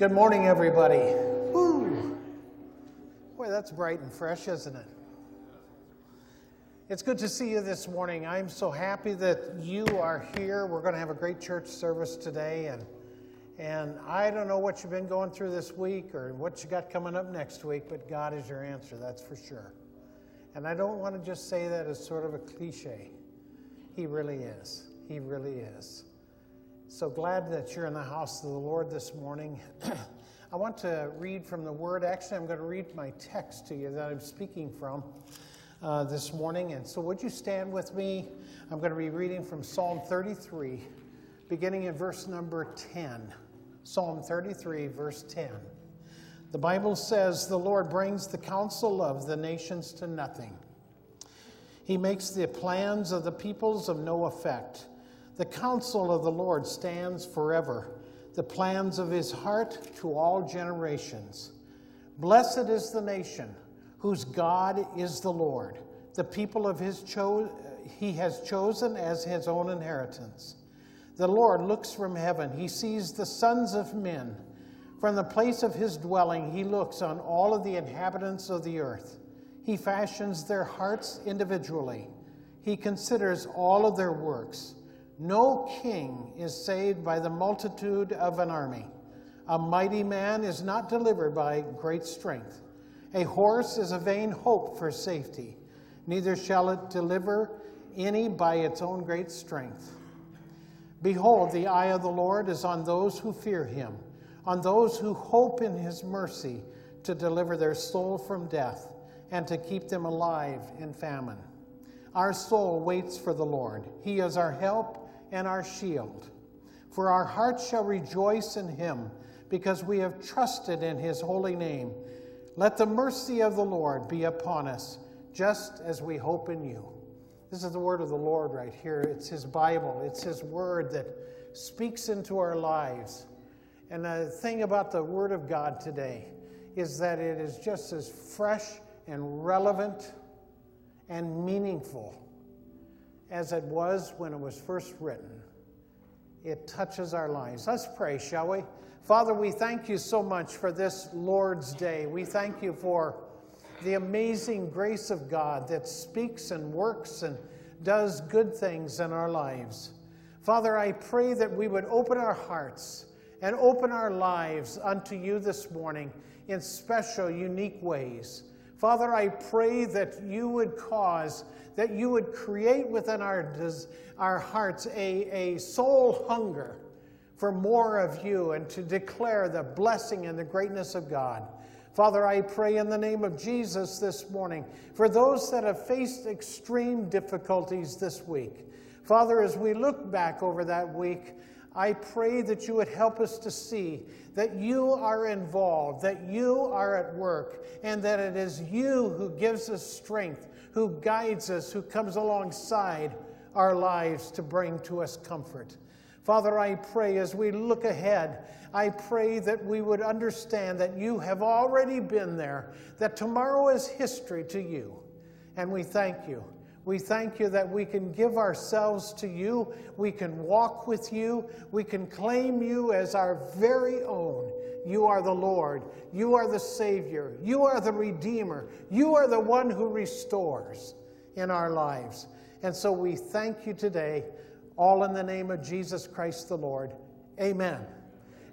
Good morning, everybody. Woo. Boy, that's bright and fresh, isn't it? It's good to see you this morning. I'm so happy that you are here. We're going to have a great church service today, and and I don't know what you've been going through this week or what you got coming up next week, but God is your answer, that's for sure. And I don't want to just say that as sort of a cliche. He really is. He really is. So glad that you're in the house of the Lord this morning. I want to read from the Word. Actually, I'm going to read my text to you that I'm speaking from uh, this morning. And so, would you stand with me? I'm going to be reading from Psalm 33, beginning in verse number 10. Psalm 33, verse 10. The Bible says, The Lord brings the counsel of the nations to nothing. He makes the plans of the peoples of no effect. The counsel of the Lord stands forever, the plans of his heart to all generations. Blessed is the nation whose God is the Lord, the people of his cho- he has chosen as his own inheritance. The Lord looks from heaven, he sees the sons of men. From the place of his dwelling, he looks on all of the inhabitants of the earth. He fashions their hearts individually. He considers all of their works. No king is saved by the multitude of an army. A mighty man is not delivered by great strength. A horse is a vain hope for safety, neither shall it deliver any by its own great strength. Behold, the eye of the Lord is on those who fear him, on those who hope in his mercy to deliver their soul from death and to keep them alive in famine. Our soul waits for the Lord. He is our help and our shield. For our hearts shall rejoice in him, because we have trusted in his holy name. Let the mercy of the Lord be upon us, just as we hope in you. This is the word of the Lord right here. It's his Bible, it's his word that speaks into our lives. And the thing about the word of God today is that it is just as fresh and relevant and meaningful as it was when it was first written. It touches our lives. Let's pray, shall we? Father, we thank you so much for this Lord's Day. We thank you for the amazing grace of God that speaks and works and does good things in our lives. Father, I pray that we would open our hearts and open our lives unto you this morning in special, unique ways. Father, I pray that you would cause that you would create within our, our hearts a, a soul hunger for more of you and to declare the blessing and the greatness of God. Father, I pray in the name of Jesus this morning for those that have faced extreme difficulties this week. Father, as we look back over that week, I pray that you would help us to see that you are involved, that you are at work, and that it is you who gives us strength who guides us, who comes alongside our lives to bring to us comfort. Father, I pray as we look ahead, I pray that we would understand that you have already been there, that tomorrow is history to you. And we thank you. We thank you that we can give ourselves to you. We can walk with you. We can claim you as our very own. You are the Lord. You are the Savior. You are the Redeemer. You are the one who restores in our lives. And so we thank you today, all in the name of Jesus Christ the Lord. Amen.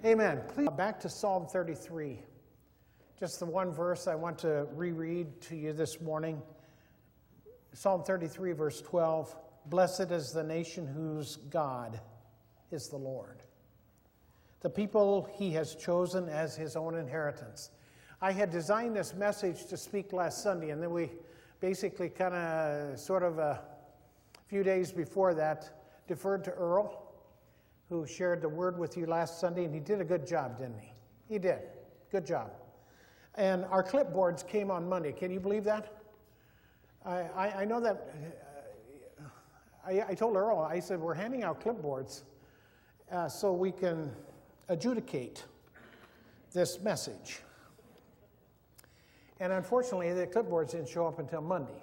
Amen. Please back to Psalm 33. Just the one verse I want to reread to you this morning. Psalm 33, verse 12 Blessed is the nation whose God is the Lord, the people he has chosen as his own inheritance. I had designed this message to speak last Sunday, and then we basically kind of, sort of uh, a few days before that, deferred to Earl, who shared the word with you last Sunday, and he did a good job, didn't he? He did. Good job. And our clipboards came on Monday. Can you believe that? I, I, know that uh, I, I, told Earl, I said, we're handing out clipboards uh, so we can adjudicate this message. And unfortunately, the clipboards didn't show up until Monday.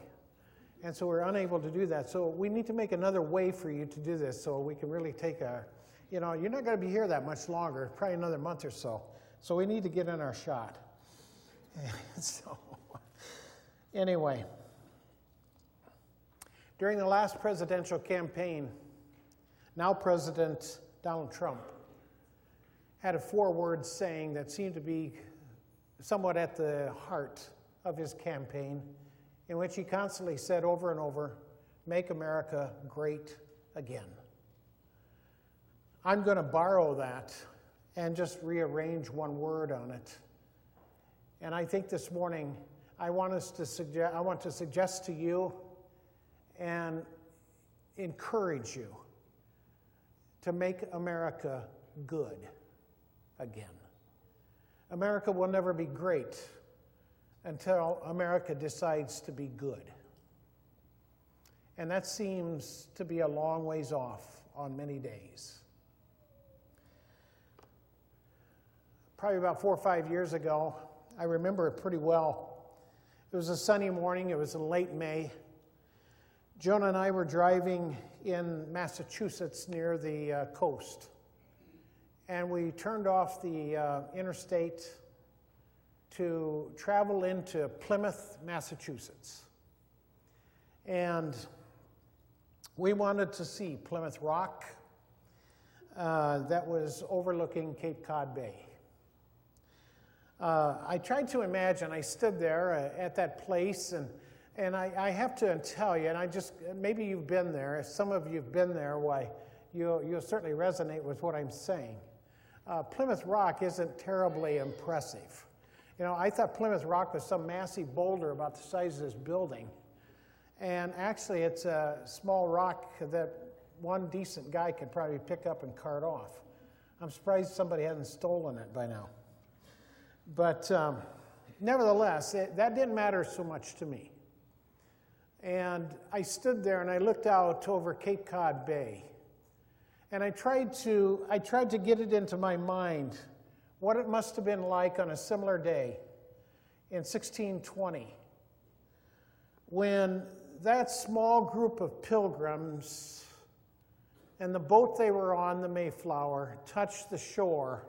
And so we're unable to do that. So we need to make another way for you to do this so we can really take a, you know, you're not going to be here that much longer, probably another month or so. So we need to get in our shot. so, anyway, during the last presidential campaign, now President Donald Trump had a four word saying that seemed to be somewhat at the heart of his campaign, in which he constantly said over and over, Make America great again. I'm going to borrow that and just rearrange one word on it. And I think this morning I want us to suggest I want to suggest to you and encourage you to make America good again. America will never be great until America decides to be good. And that seems to be a long ways off on many days. Probably about four or five years ago, I remember it pretty well. It was a sunny morning, it was in late May. Jonah and I were driving in Massachusetts near the uh, coast. And we turned off the uh, interstate to travel into Plymouth, Massachusetts. And we wanted to see Plymouth Rock uh, that was overlooking Cape Cod Bay. Uh, I tried to imagine, I stood there uh, at that place and and I, I, have to tell you, and I just, maybe you've been there, some of you have been there, why, you'll, you'll certainly resonate with what I'm saying. Uh, Plymouth Rock isn't terribly impressive. You know, I thought Plymouth Rock was some massive boulder about the size of this building. And actually, it's a small rock that one decent guy could probably pick up and cart off. I'm surprised somebody hasn't stolen it by now. But um, nevertheless, it, that didn't matter so much to me. And I stood there and I looked out over Cape Cod Bay. And I tried to, I tried to get it into my mind what it must have been like on a similar day in 1620 when that small group of pilgrims and the boat they were on, the Mayflower, touched the shore.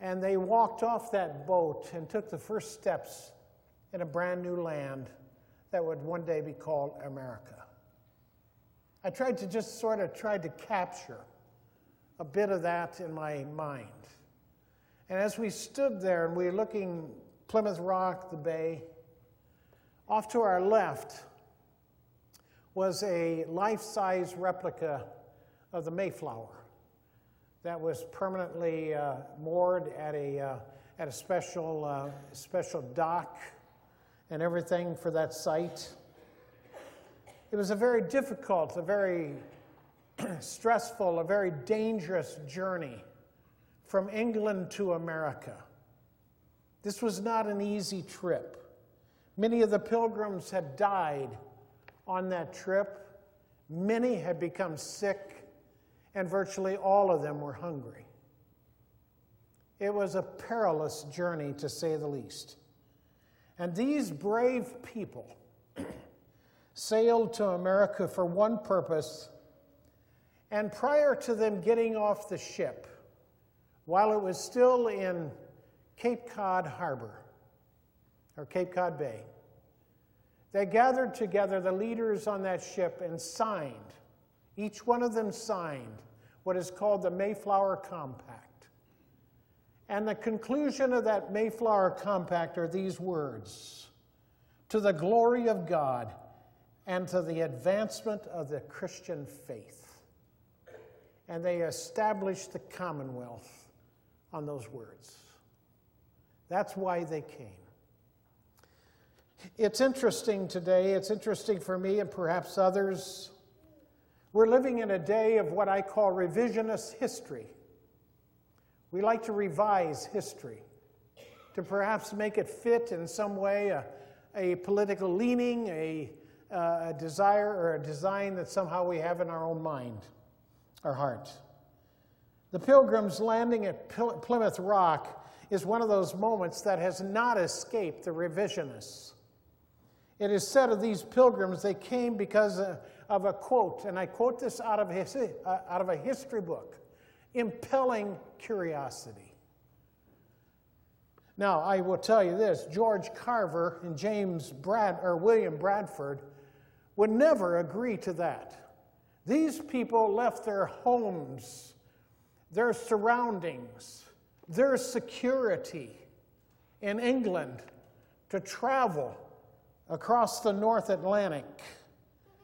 And they walked off that boat and took the first steps in a brand new land that would one day be called America. I tried to just sort of try to capture a bit of that in my mind. And as we stood there and we were looking Plymouth Rock, the bay, off to our left was a life-size replica of the Mayflower that was permanently uh, moored at a, uh, at a special, uh, special dock and everything for that site. It was a very difficult, a very stressful, a very dangerous journey from England to America. This was not an easy trip. Many of the pilgrims had died on that trip. Many had become sick, and virtually all of them were hungry. It was a perilous journey, to say the least. And these brave people sailed to America for one purpose. And prior to them getting off the ship, while it was still in Cape Cod Harbor, or Cape Cod Bay, they gathered together the leaders on that ship and signed, each one of them signed what is called the Mayflower Compact. And the conclusion of that Mayflower Compact are these words To the glory of God and to the advancement of the Christian faith. And they established the Commonwealth on those words. That's why they came. It's interesting today, it's interesting for me and perhaps others. We're living in a day of what I call revisionist history. We like to revise history, to perhaps make it fit in some way a, a political leaning, a, uh, a desire, or a design that somehow we have in our own mind, our heart. The pilgrims landing at Plymouth Rock is one of those moments that has not escaped the revisionists. It is said of these pilgrims they came because uh, of a quote, and I quote this out of, his, uh, out of a history book impelling curiosity. Now, I will tell you this George Carver and James Brad, or William Bradford would never agree to that. These people left their homes, their surroundings, their security in England to travel across the North Atlantic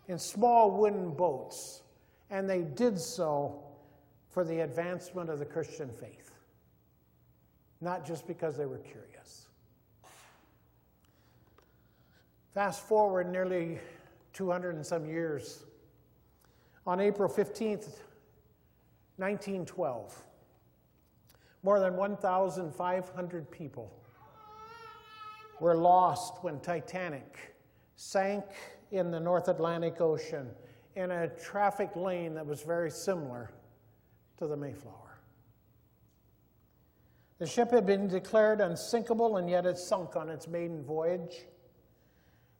in small wooden boats, and they did so for the advancement of the Christian faith, not just because they were curious. Fast forward nearly 200 and some years. On April 15th, 1912, more than 1,500 people were lost when Titanic sank in the North Atlantic Ocean in a traffic lane that was very similar to the Mayflower. The ship had been declared unsinkable, and yet it sunk on its maiden voyage.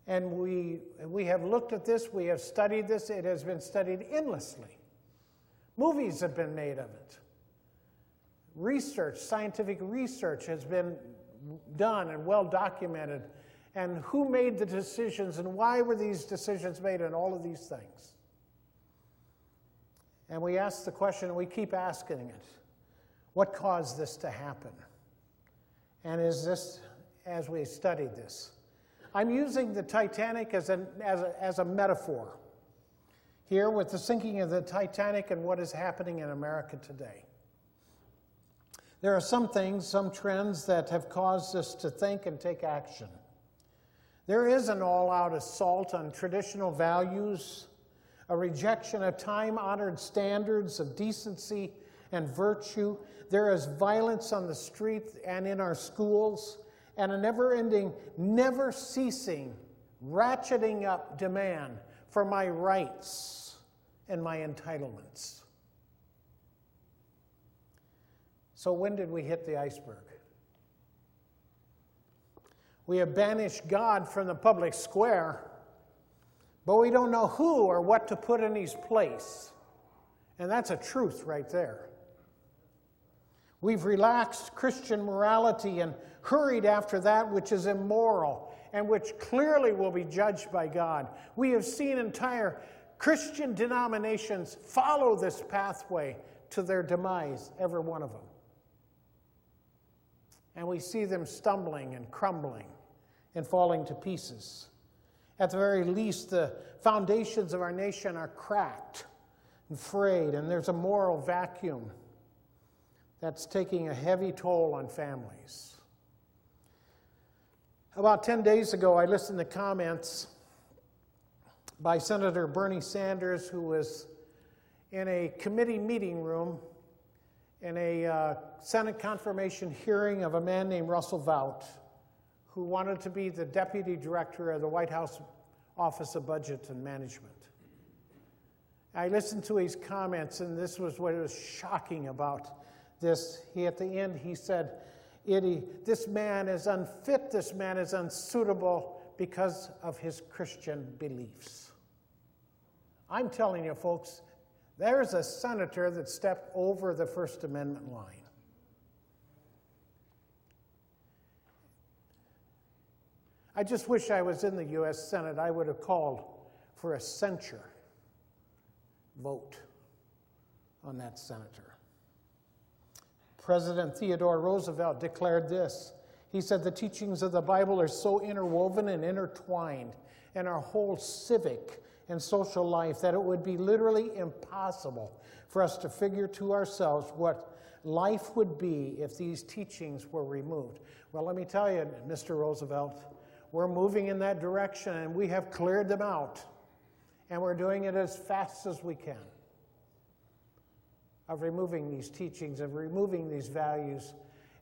And we, we have looked at this, we have studied this, it has been studied endlessly. Movies have been made of it. Research, scientific research, has been done and well documented and who made the decisions and why were these decisions made and all of these things. And we ask the question, and we keep asking it what caused this to happen? And is this, as we studied this, I'm using the Titanic as, an, as, a, as a metaphor here with the sinking of the Titanic and what is happening in America today. There are some things, some trends that have caused us to think and take action. There is an all out assault on traditional values, a rejection of time honored standards of decency and virtue. There is violence on the street and in our schools, and a never ending, never ceasing, ratcheting up demand for my rights and my entitlements. So, when did we hit the iceberg? We have banished God from the public square, but we don't know who or what to put in his place. And that's a truth right there. We've relaxed Christian morality and hurried after that which is immoral and which clearly will be judged by God. We have seen entire Christian denominations follow this pathway to their demise, every one of them and we see them stumbling and crumbling and falling to pieces. At the very least, the foundations of our nation are cracked and frayed, and there's a moral vacuum that's taking a heavy toll on families. About 10 days ago, I listened to comments by Senator Bernie Sanders, who was in a committee meeting room in a uh, Senate confirmation hearing of a man named Russell Vought, who wanted to be the deputy director of the White House Office of Budget and Management. I listened to his comments, and this was what was shocking about this. He, at the end, he said, This man is unfit, this man is unsuitable because of his Christian beliefs. I'm telling you, folks, there's a senator that stepped over the First Amendment line. I just wish I was in the U.S. Senate. I would have called for a censure vote on that senator. President Theodore Roosevelt declared this. He said, The teachings of the Bible are so interwoven and intertwined in our whole civic and social life that it would be literally impossible for us to figure to ourselves what life would be if these teachings were removed. Well, let me tell you, Mr. Roosevelt, we're moving in that direction and we have cleared them out. And we're doing it as fast as we can of removing these teachings, of removing these values,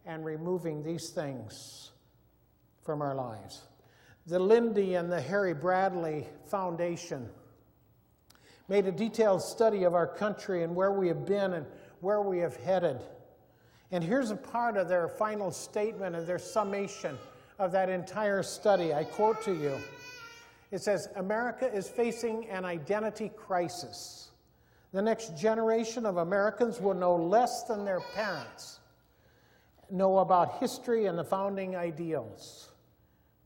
and removing these things from our lives the Lynde and the Harry Bradley Foundation made a detailed study of our country and where we have been and where we have headed. And here's a part of their final statement and their summation of that entire study. I quote to you It says, America is facing an identity crisis. The next generation of Americans will know less than their parents know about history and the founding ideals.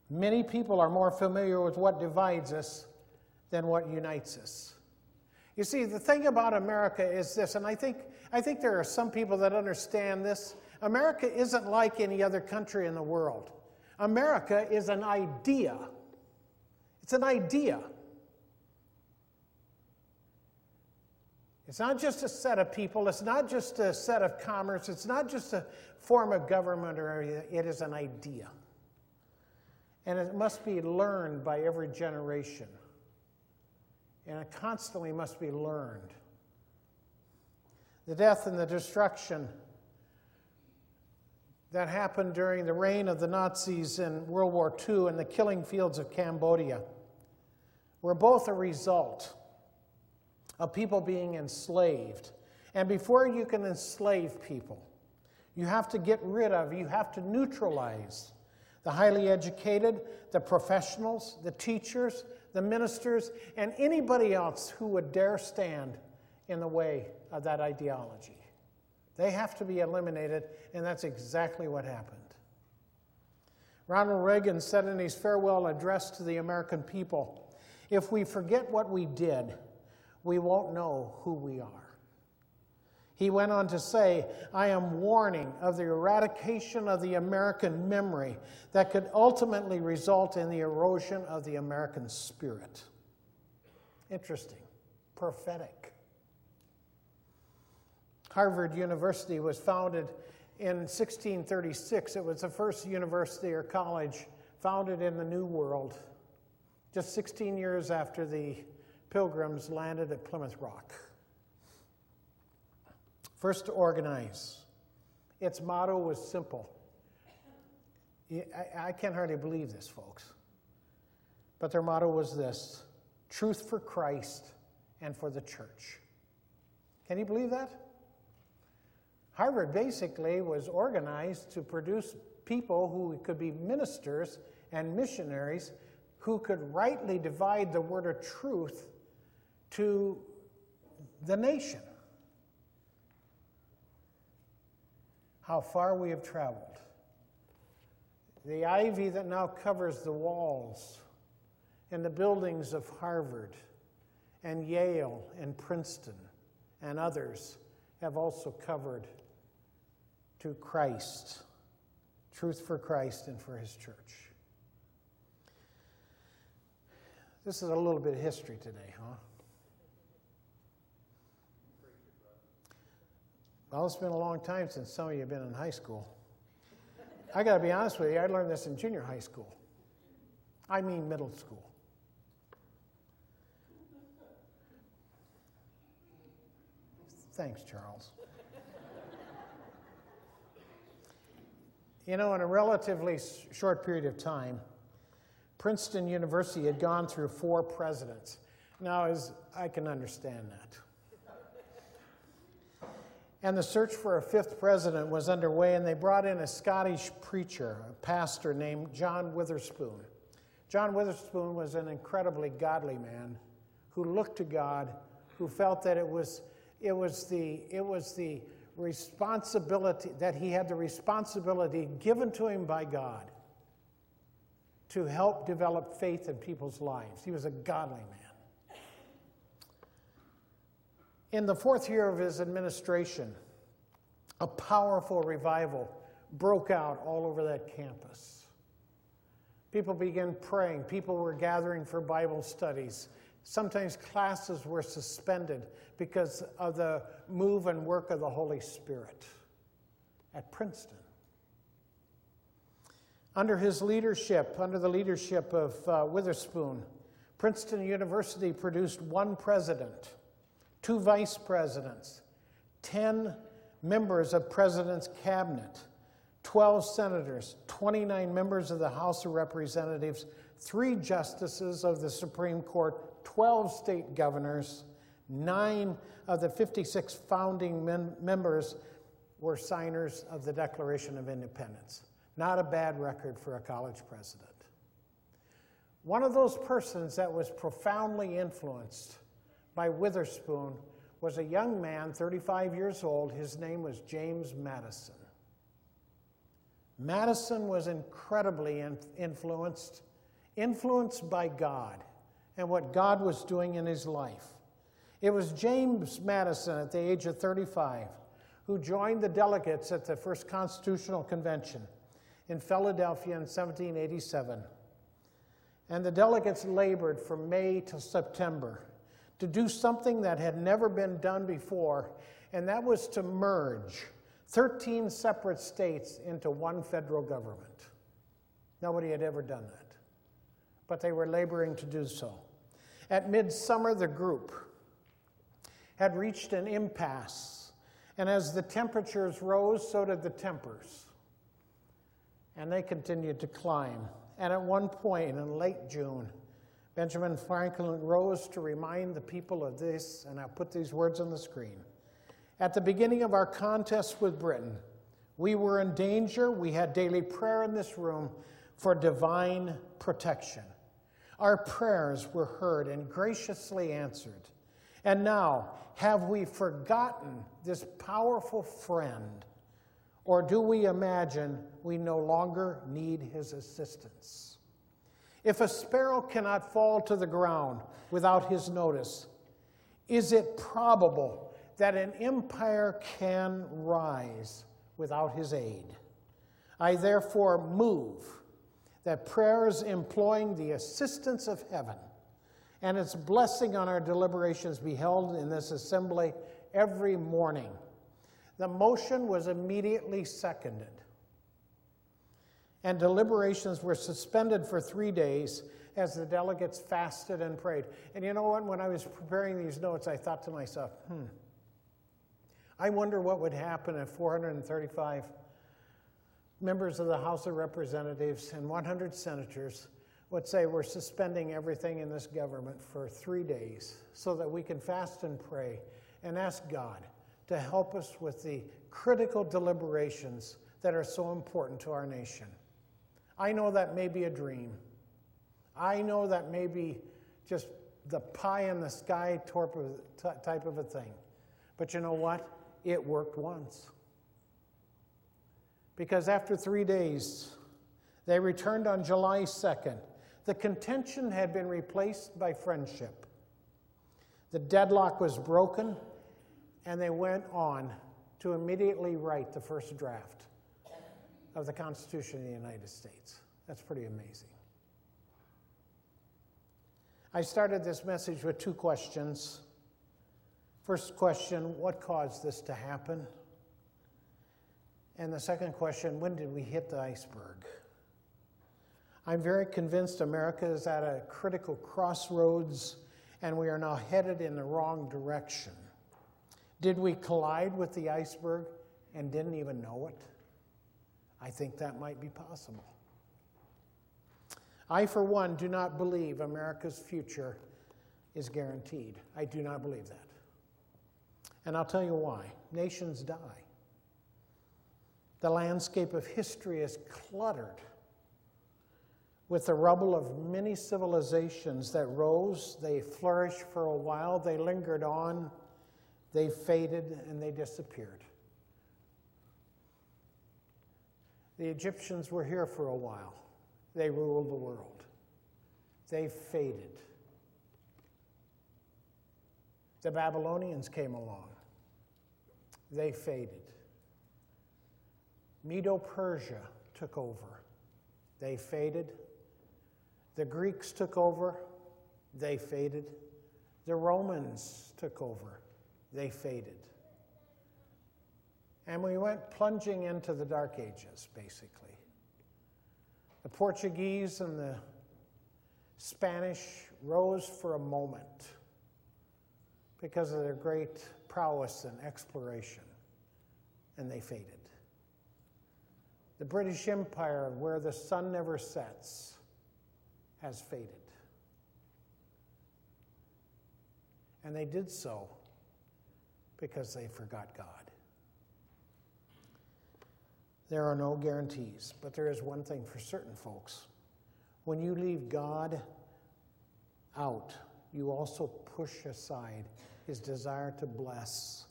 Many people are more familiar with what divides us than what unites us. You see, the thing about America is this, and I think, I think there are some people that understand this. America isn't like any other country in the world. America is an idea. It's an idea. It's not just a set of people, it's not just a set of commerce, it's not just a form of government or it is an idea. And it must be learned by every generation. And it constantly must be learned. The death and the destruction that happened during the reign of the Nazis in World War II and the killing fields of Cambodia were both a result of people being enslaved. And before you can enslave people, you have to get rid of, you have to neutralize the highly educated, the professionals, the teachers, the ministers, and anybody else who would dare stand in the way of that ideology. They have to be eliminated, and that's exactly what happened. Ronald Reagan said in his farewell address to the American people if we forget what we did, we won't know who we are. He went on to say, I am warning of the eradication of the American memory that could ultimately result in the erosion of the American spirit. Interesting, prophetic. Harvard University was founded in 1636. It was the first university or college founded in the New World, just 16 years after the pilgrims landed at Plymouth Rock. First to organize. Its motto was simple. I can't hardly believe this, folks. But their motto was this truth for Christ and for the church. Can you believe that? Harvard basically was organized to produce people who could be ministers and missionaries who could rightly divide the word of truth to the nation. How far we have traveled. The ivy that now covers the walls and the buildings of Harvard and Yale and Princeton and others have also covered to Christ, truth for Christ and for his church. This is a little bit of history today, huh? Well, it's been a long time since some of you have been in high school. I got to be honest with you, I learned this in junior high school. I mean, middle school. Thanks, Charles. You know, in a relatively short period of time, Princeton University had gone through four presidents. Now, as I can understand that. And the search for a fifth president was underway, and they brought in a Scottish preacher, a pastor named John Witherspoon. John Witherspoon was an incredibly godly man who looked to God, who felt that it was, it was, the, it was the responsibility, that he had the responsibility given to him by God to help develop faith in people's lives. He was a godly man. In the fourth year of his administration, a powerful revival broke out all over that campus. People began praying, people were gathering for Bible studies. Sometimes classes were suspended because of the move and work of the Holy Spirit at Princeton. Under his leadership, under the leadership of uh, Witherspoon, Princeton University produced one president two vice presidents, 10 members of president's cabinet, 12 senators, 29 members of the House of Representatives, three justices of the Supreme Court, 12 state governors, nine of the 56 founding members were signers of the Declaration of Independence. Not a bad record for a college president. One of those persons that was profoundly influenced by Witherspoon was a young man, 35 years old. His name was James Madison. Madison was incredibly influenced, influenced by God and what God was doing in his life. It was James Madison at the age of 35 who joined the delegates at the First Constitutional Convention in Philadelphia in 1787. And the delegates labored from May to September to do something that had never been done before, and that was to merge 13 separate states into one federal government. Nobody had ever done that, but they were laboring to do so. At midsummer, the group had reached an impasse, and as the temperatures rose, so did the tempers. And they continued to climb. And at one point in late June, Benjamin Franklin rose to remind the people of this, and I'll put these words on the screen. At the beginning of our contest with Britain, we were in danger. We had daily prayer in this room for divine protection. Our prayers were heard and graciously answered. And now, have we forgotten this powerful friend? Or do we imagine we no longer need his assistance? If a sparrow cannot fall to the ground without his notice, is it probable that an empire can rise without his aid. I therefore move that prayers employing the assistance of heaven and its blessing on our deliberations be held in this assembly every morning. The motion was immediately seconded. And deliberations were suspended for three days as the delegates fasted and prayed. And you know what? When I was preparing these notes, I thought to myself, hmm, I wonder what would happen if 435 members of the House of Representatives and 100 senators would say we're suspending everything in this government for three days so that we can fast and pray and ask God to help us with the critical deliberations that are so important to our nation. I know that may be a dream. I know that may be just the pie in the sky type of a thing. But you know what? it worked once. Because after three days, they returned on July 2nd. The contention had been replaced by friendship. The deadlock was broken, and they went on to immediately write the first draft of the Constitution of the United States. That's pretty amazing. I started this message with two questions. First question what caused this to happen? And the second question when did we hit the iceberg? I'm very convinced America is at a critical crossroads and we are now headed in the wrong direction. Did we collide with the iceberg and didn't even know it? I think that might be possible. I, for one, do not believe America's future is guaranteed. I do not believe that. And I'll tell you why. Nations die. The landscape of history is cluttered with the rubble of many civilizations that rose, they flourished for a while, they lingered on, they faded, and they disappeared. The Egyptians were here for a while, they ruled the world, they faded. The Babylonians came along. They faded. Medo Persia took over. They faded. The Greeks took over. They faded. The Romans took over. They faded. And we went plunging into the Dark Ages, basically. The Portuguese and the Spanish rose for a moment because of their great prowess and exploration, and they faded. The British Empire, where the sun never sets, has faded. And they did so because they forgot God. There are no guarantees, but there is one thing for certain, folks. When you leave God out, you also push aside his desire to bless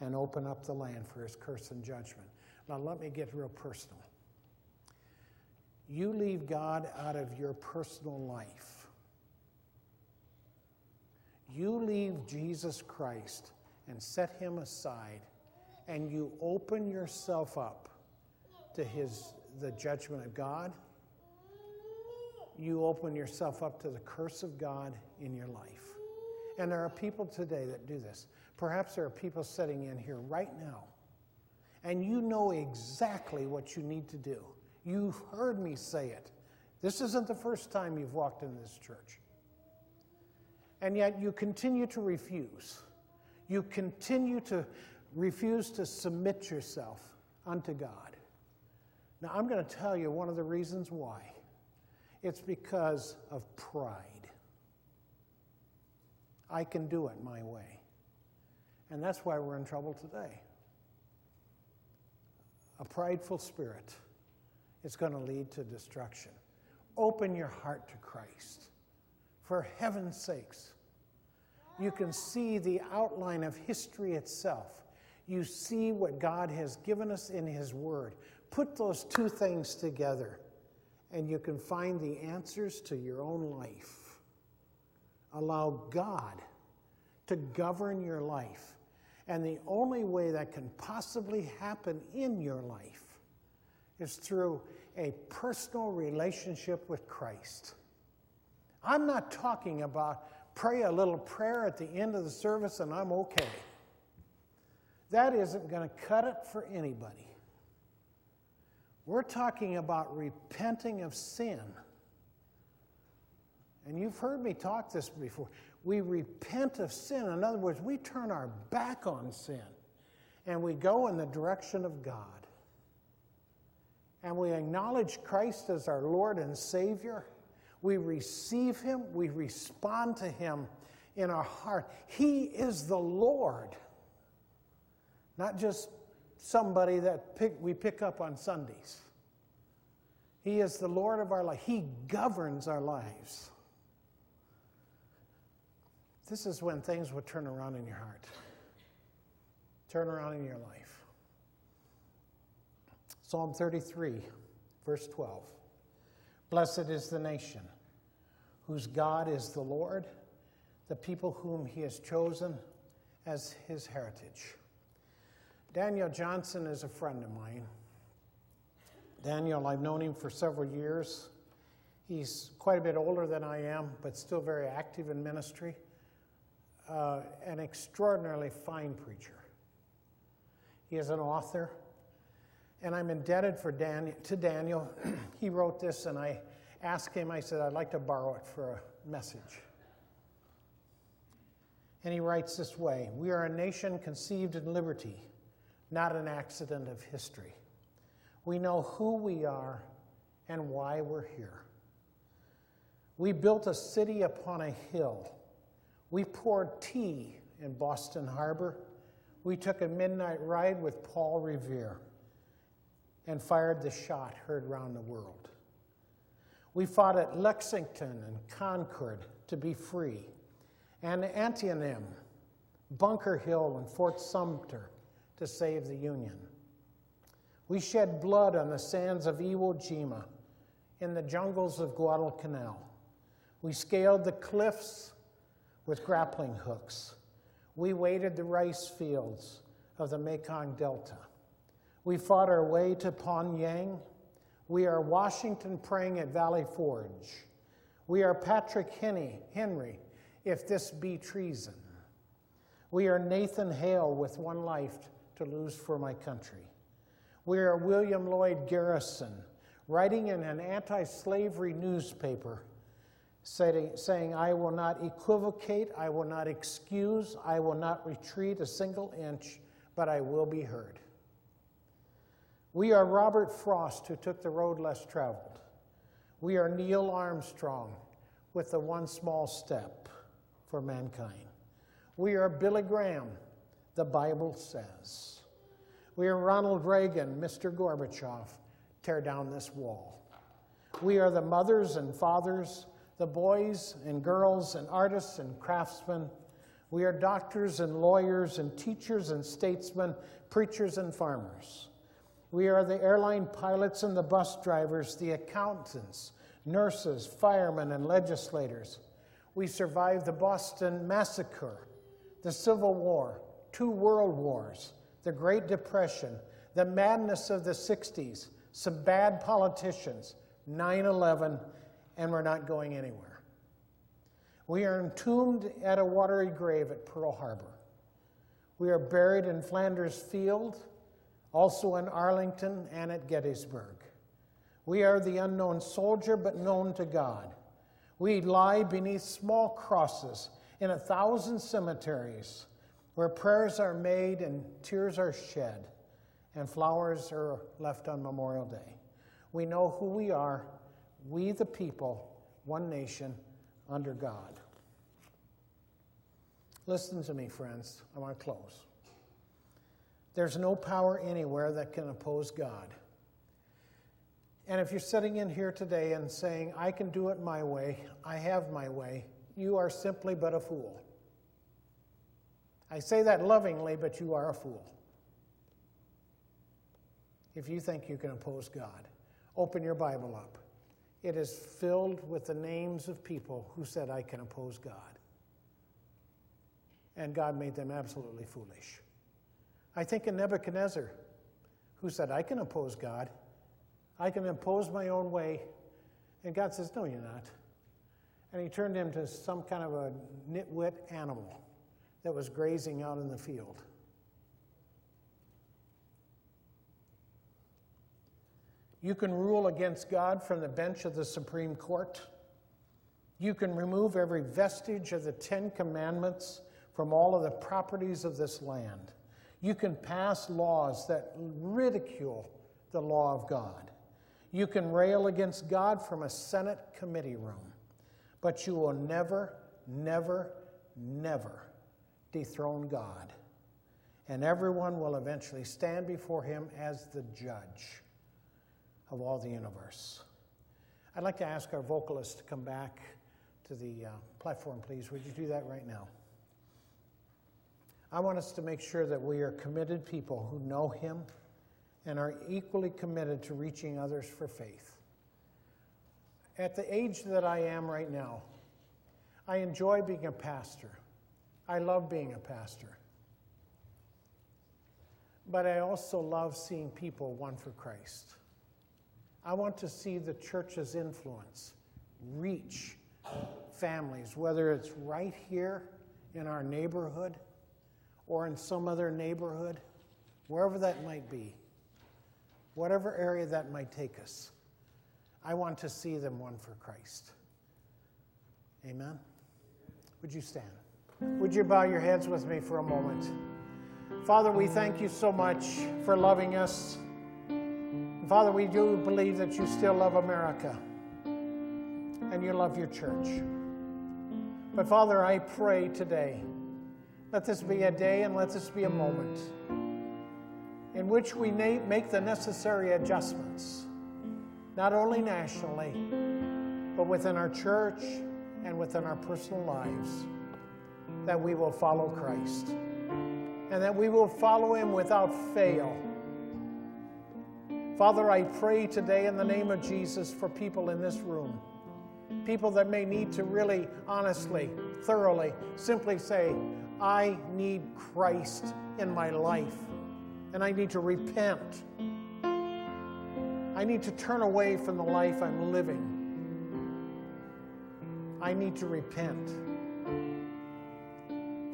and open up the land for his curse and judgment. Now, let me get real personal. You leave God out of your personal life. You leave Jesus Christ and set him aside, and you open yourself up to his, the judgment of God. You open yourself up to the curse of God in your life. And there are people today that do this. Perhaps there are people sitting in here right now, and you know exactly what you need to do. You've heard me say it. This isn't the first time you've walked in this church. And yet you continue to refuse. You continue to refuse to submit yourself unto God. Now, I'm going to tell you one of the reasons why. It's because of pride. I can do it my way. And that's why we're in trouble today. A prideful spirit is going to lead to destruction. Open your heart to Christ. For heaven's sakes, you can see the outline of history itself. You see what God has given us in His Word. Put those two things together, and you can find the answers to your own life. Allow God to govern your life. And the only way that can possibly happen in your life is through a personal relationship with Christ. I'm not talking about pray a little prayer at the end of the service and I'm okay. That isn't going to cut it for anybody. We're talking about repenting of sin. And you've heard me talk this before. We repent of sin. In other words, we turn our back on sin and we go in the direction of God. And we acknowledge Christ as our Lord and Savior. We receive Him, we respond to Him in our heart. He is the Lord, not just somebody that pick, we pick up on Sundays. He is the Lord of our life, He governs our lives. This is when things will turn around in your heart, turn around in your life. Psalm 33, verse 12. Blessed is the nation whose God is the Lord, the people whom he has chosen as his heritage. Daniel Johnson is a friend of mine. Daniel, I've known him for several years. He's quite a bit older than I am, but still very active in ministry uh, an extraordinarily fine preacher. He is an author, and I'm indebted for Dan, to Daniel. he wrote this, and I asked him, I said, I'd like to borrow it for a message. And he writes this way We are a nation conceived in liberty, not an accident of history. We know who we are and why we're here. We built a city upon a hill we poured tea in Boston Harbor. We took a midnight ride with Paul Revere and fired the shot heard round the world. We fought at Lexington and Concord to be free, and Antietam, Bunker Hill, and Fort Sumter to save the Union. We shed blood on the sands of Iwo Jima, in the jungles of Guadalcanal. We scaled the cliffs with grappling hooks. We waded the rice fields of the Mekong Delta. We fought our way to Pyongyang. We are Washington praying at Valley Forge. We are Patrick Henry, Henry, if this be treason. We are Nathan Hale with one life to lose for my country. We are William Lloyd Garrison, writing in an anti slavery newspaper saying, saying, I will not equivocate, I will not excuse, I will not retreat a single inch, but I will be heard. We are Robert Frost, who took the road less traveled. We are Neil Armstrong with the one small step for mankind. We are Billy Graham, the Bible says. We are Ronald Reagan, Mr. Gorbachev, tear down this wall. We are the mothers and fathers the boys and girls and artists and craftsmen. We are doctors and lawyers and teachers and statesmen, preachers and farmers. We are the airline pilots and the bus drivers, the accountants, nurses, firemen, and legislators. We survived the Boston Massacre, the Civil War, two world wars, the Great Depression, the madness of the 60s, some bad politicians, 9 11, and we're not going anywhere. We are entombed at a watery grave at Pearl Harbor. We are buried in Flanders Field, also in Arlington and at Gettysburg. We are the unknown soldier, but known to God. We lie beneath small crosses in a thousand cemeteries where prayers are made and tears are shed and flowers are left on Memorial Day. We know who we are, we the people, one nation, under God. Listen to me, friends. I want to close. There's no power anywhere that can oppose God. And if you're sitting in here today and saying, I can do it my way, I have my way, you are simply but a fool. I say that lovingly, but you are a fool. If you think you can oppose God, open your Bible up. It is filled with the names of people who said, I can oppose God. And God made them absolutely foolish. I think of Nebuchadnezzar, who said, I can oppose God. I can impose my own way. And God says, No, you're not. And he turned him to some kind of a nitwit animal that was grazing out in the field. You can rule against God from the bench of the Supreme Court. You can remove every vestige of the Ten Commandments from all of the properties of this land. You can pass laws that ridicule the law of God. You can rail against God from a Senate committee room, but you will never, never, never dethrone God. And everyone will eventually stand before him as the judge of all the universe. I'd like to ask our vocalist to come back to the uh, platform, please. Would you do that right now? I want us to make sure that we are committed people who know Him and are equally committed to reaching others for faith. At the age that I am right now, I enjoy being a pastor. I love being a pastor. But I also love seeing people won for Christ. I want to see the church's influence reach families, whether it's right here in our neighborhood or in some other neighborhood, wherever that might be, whatever area that might take us. I want to see them won for Christ. Amen? Would you stand? Would you bow your heads with me for a moment? Father, we thank you so much for loving us. Father, we do believe that you still love America and you love your church. But Father, I pray today, let this be a day and let this be a moment in which we make the necessary adjustments, not only nationally, but within our church and within our personal lives, that we will follow Christ and that we will follow him without fail. Father, I pray today in the name of Jesus for people in this room, people that may need to really, honestly, thoroughly, simply say, I need Christ in my life, and I need to repent. I need to turn away from the life I'm living. I need to repent.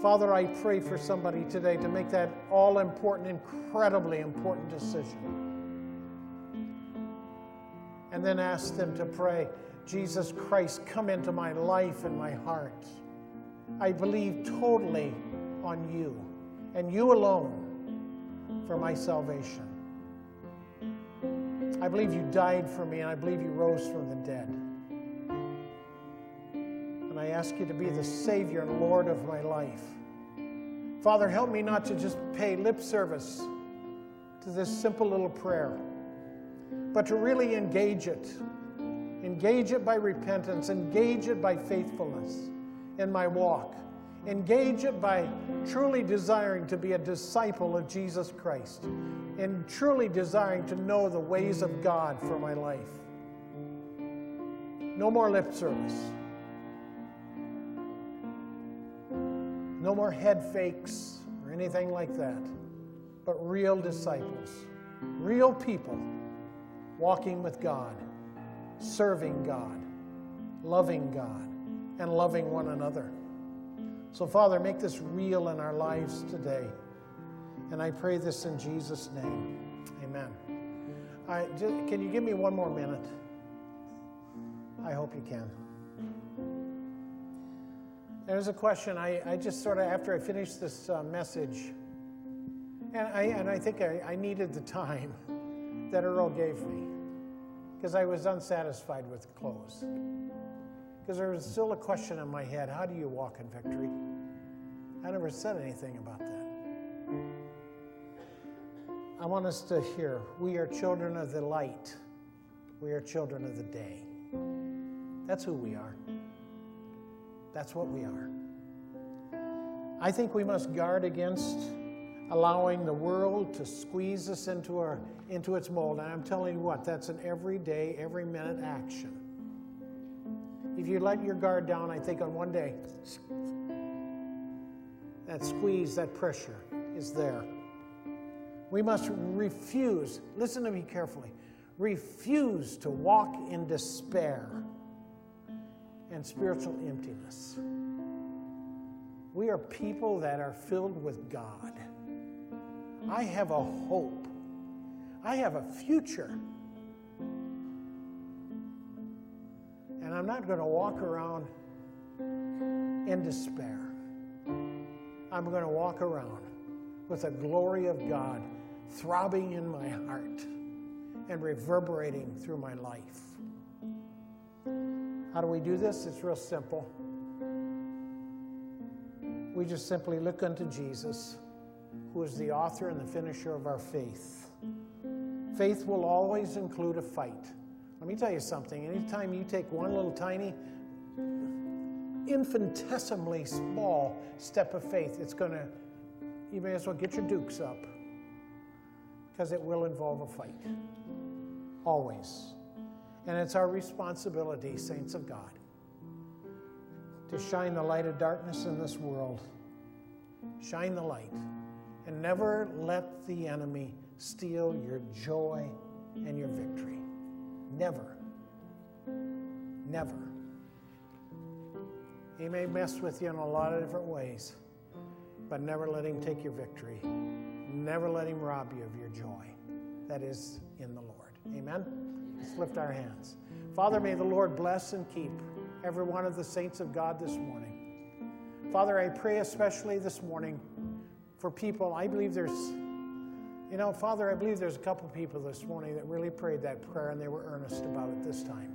Father, I pray for somebody today to make that all important, incredibly important decision and then ask them to pray, Jesus Christ, come into my life and my heart. I believe totally on you and you alone for my salvation. I believe you died for me and I believe you rose from the dead. And I ask you to be the Savior and Lord of my life. Father, help me not to just pay lip service to this simple little prayer but to really engage it. Engage it by repentance, engage it by faithfulness in my walk, engage it by truly desiring to be a disciple of Jesus Christ. and truly desiring to know the ways of God for my life. No more lip service. No more head fakes or anything like that, but real disciples, real people walking with God, serving God, loving God, and loving one another. So, Father, make this real in our lives today. And I pray this in Jesus' name. Amen. Just, can you give me one more minute? I hope you can. There's a question I, I just sort of, after I finished this uh, message, and I, and I think I, I needed the time that Earl gave me because I was unsatisfied with the close. Because there was still a question in my head how do you walk in victory? I never said anything about that. I want us to hear we are children of the light, we are children of the day. That's who we are. That's what we are. I think we must guard against allowing the world to squeeze us into, our, into its mold. And I'm telling you what, that's an everyday, every minute action. If you let your guard down, I think on one day, that squeeze, that pressure is there. We must refuse, listen to me carefully, refuse to walk in despair and spiritual emptiness. We are people that are filled with God. I have a hope. I have a future. I'm not going to walk around in despair. I'm going to walk around with the glory of God throbbing in my heart and reverberating through my life. How do we do this? It's real simple. We just simply look unto Jesus, who is the author and the finisher of our faith. Faith will always include a fight. Let me tell you something. Anytime you take one little tiny, infinitesimally small step of faith, it's going to, you may as well get your dukes up because it will involve a fight. Always. And it's our responsibility, saints of God, to shine the light of darkness in this world. Shine the light. And never let the enemy steal your joy and your victory. Never. Never. He may mess with you in a lot of different ways, but never let him take your victory. Never let him rob you of your joy that is in the Lord. Amen. Let's lift our hands. Father, may the Lord bless and keep every one of the saints of God this morning. Father, I pray especially this morning for people. I believe there's, you know, Father, I believe there's a couple people this morning that really prayed that prayer and they were earnest about it this time.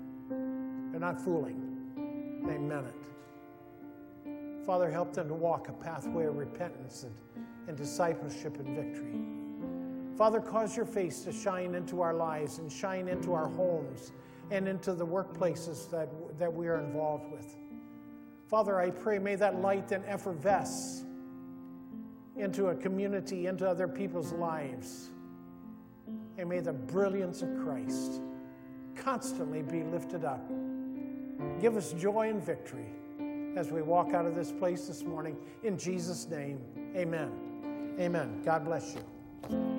They're not fooling, they meant it. Father, help them to walk a pathway of repentance and, and discipleship and victory. Father, cause your face to shine into our lives and shine into our homes and into the workplaces that, that we are involved with. Father, I pray, may that light then effervesce into a community, into other people's lives. And may the brilliance of Christ constantly be lifted up. Give us joy and victory as we walk out of this place this morning. In Jesus' name, amen. Amen. God bless you.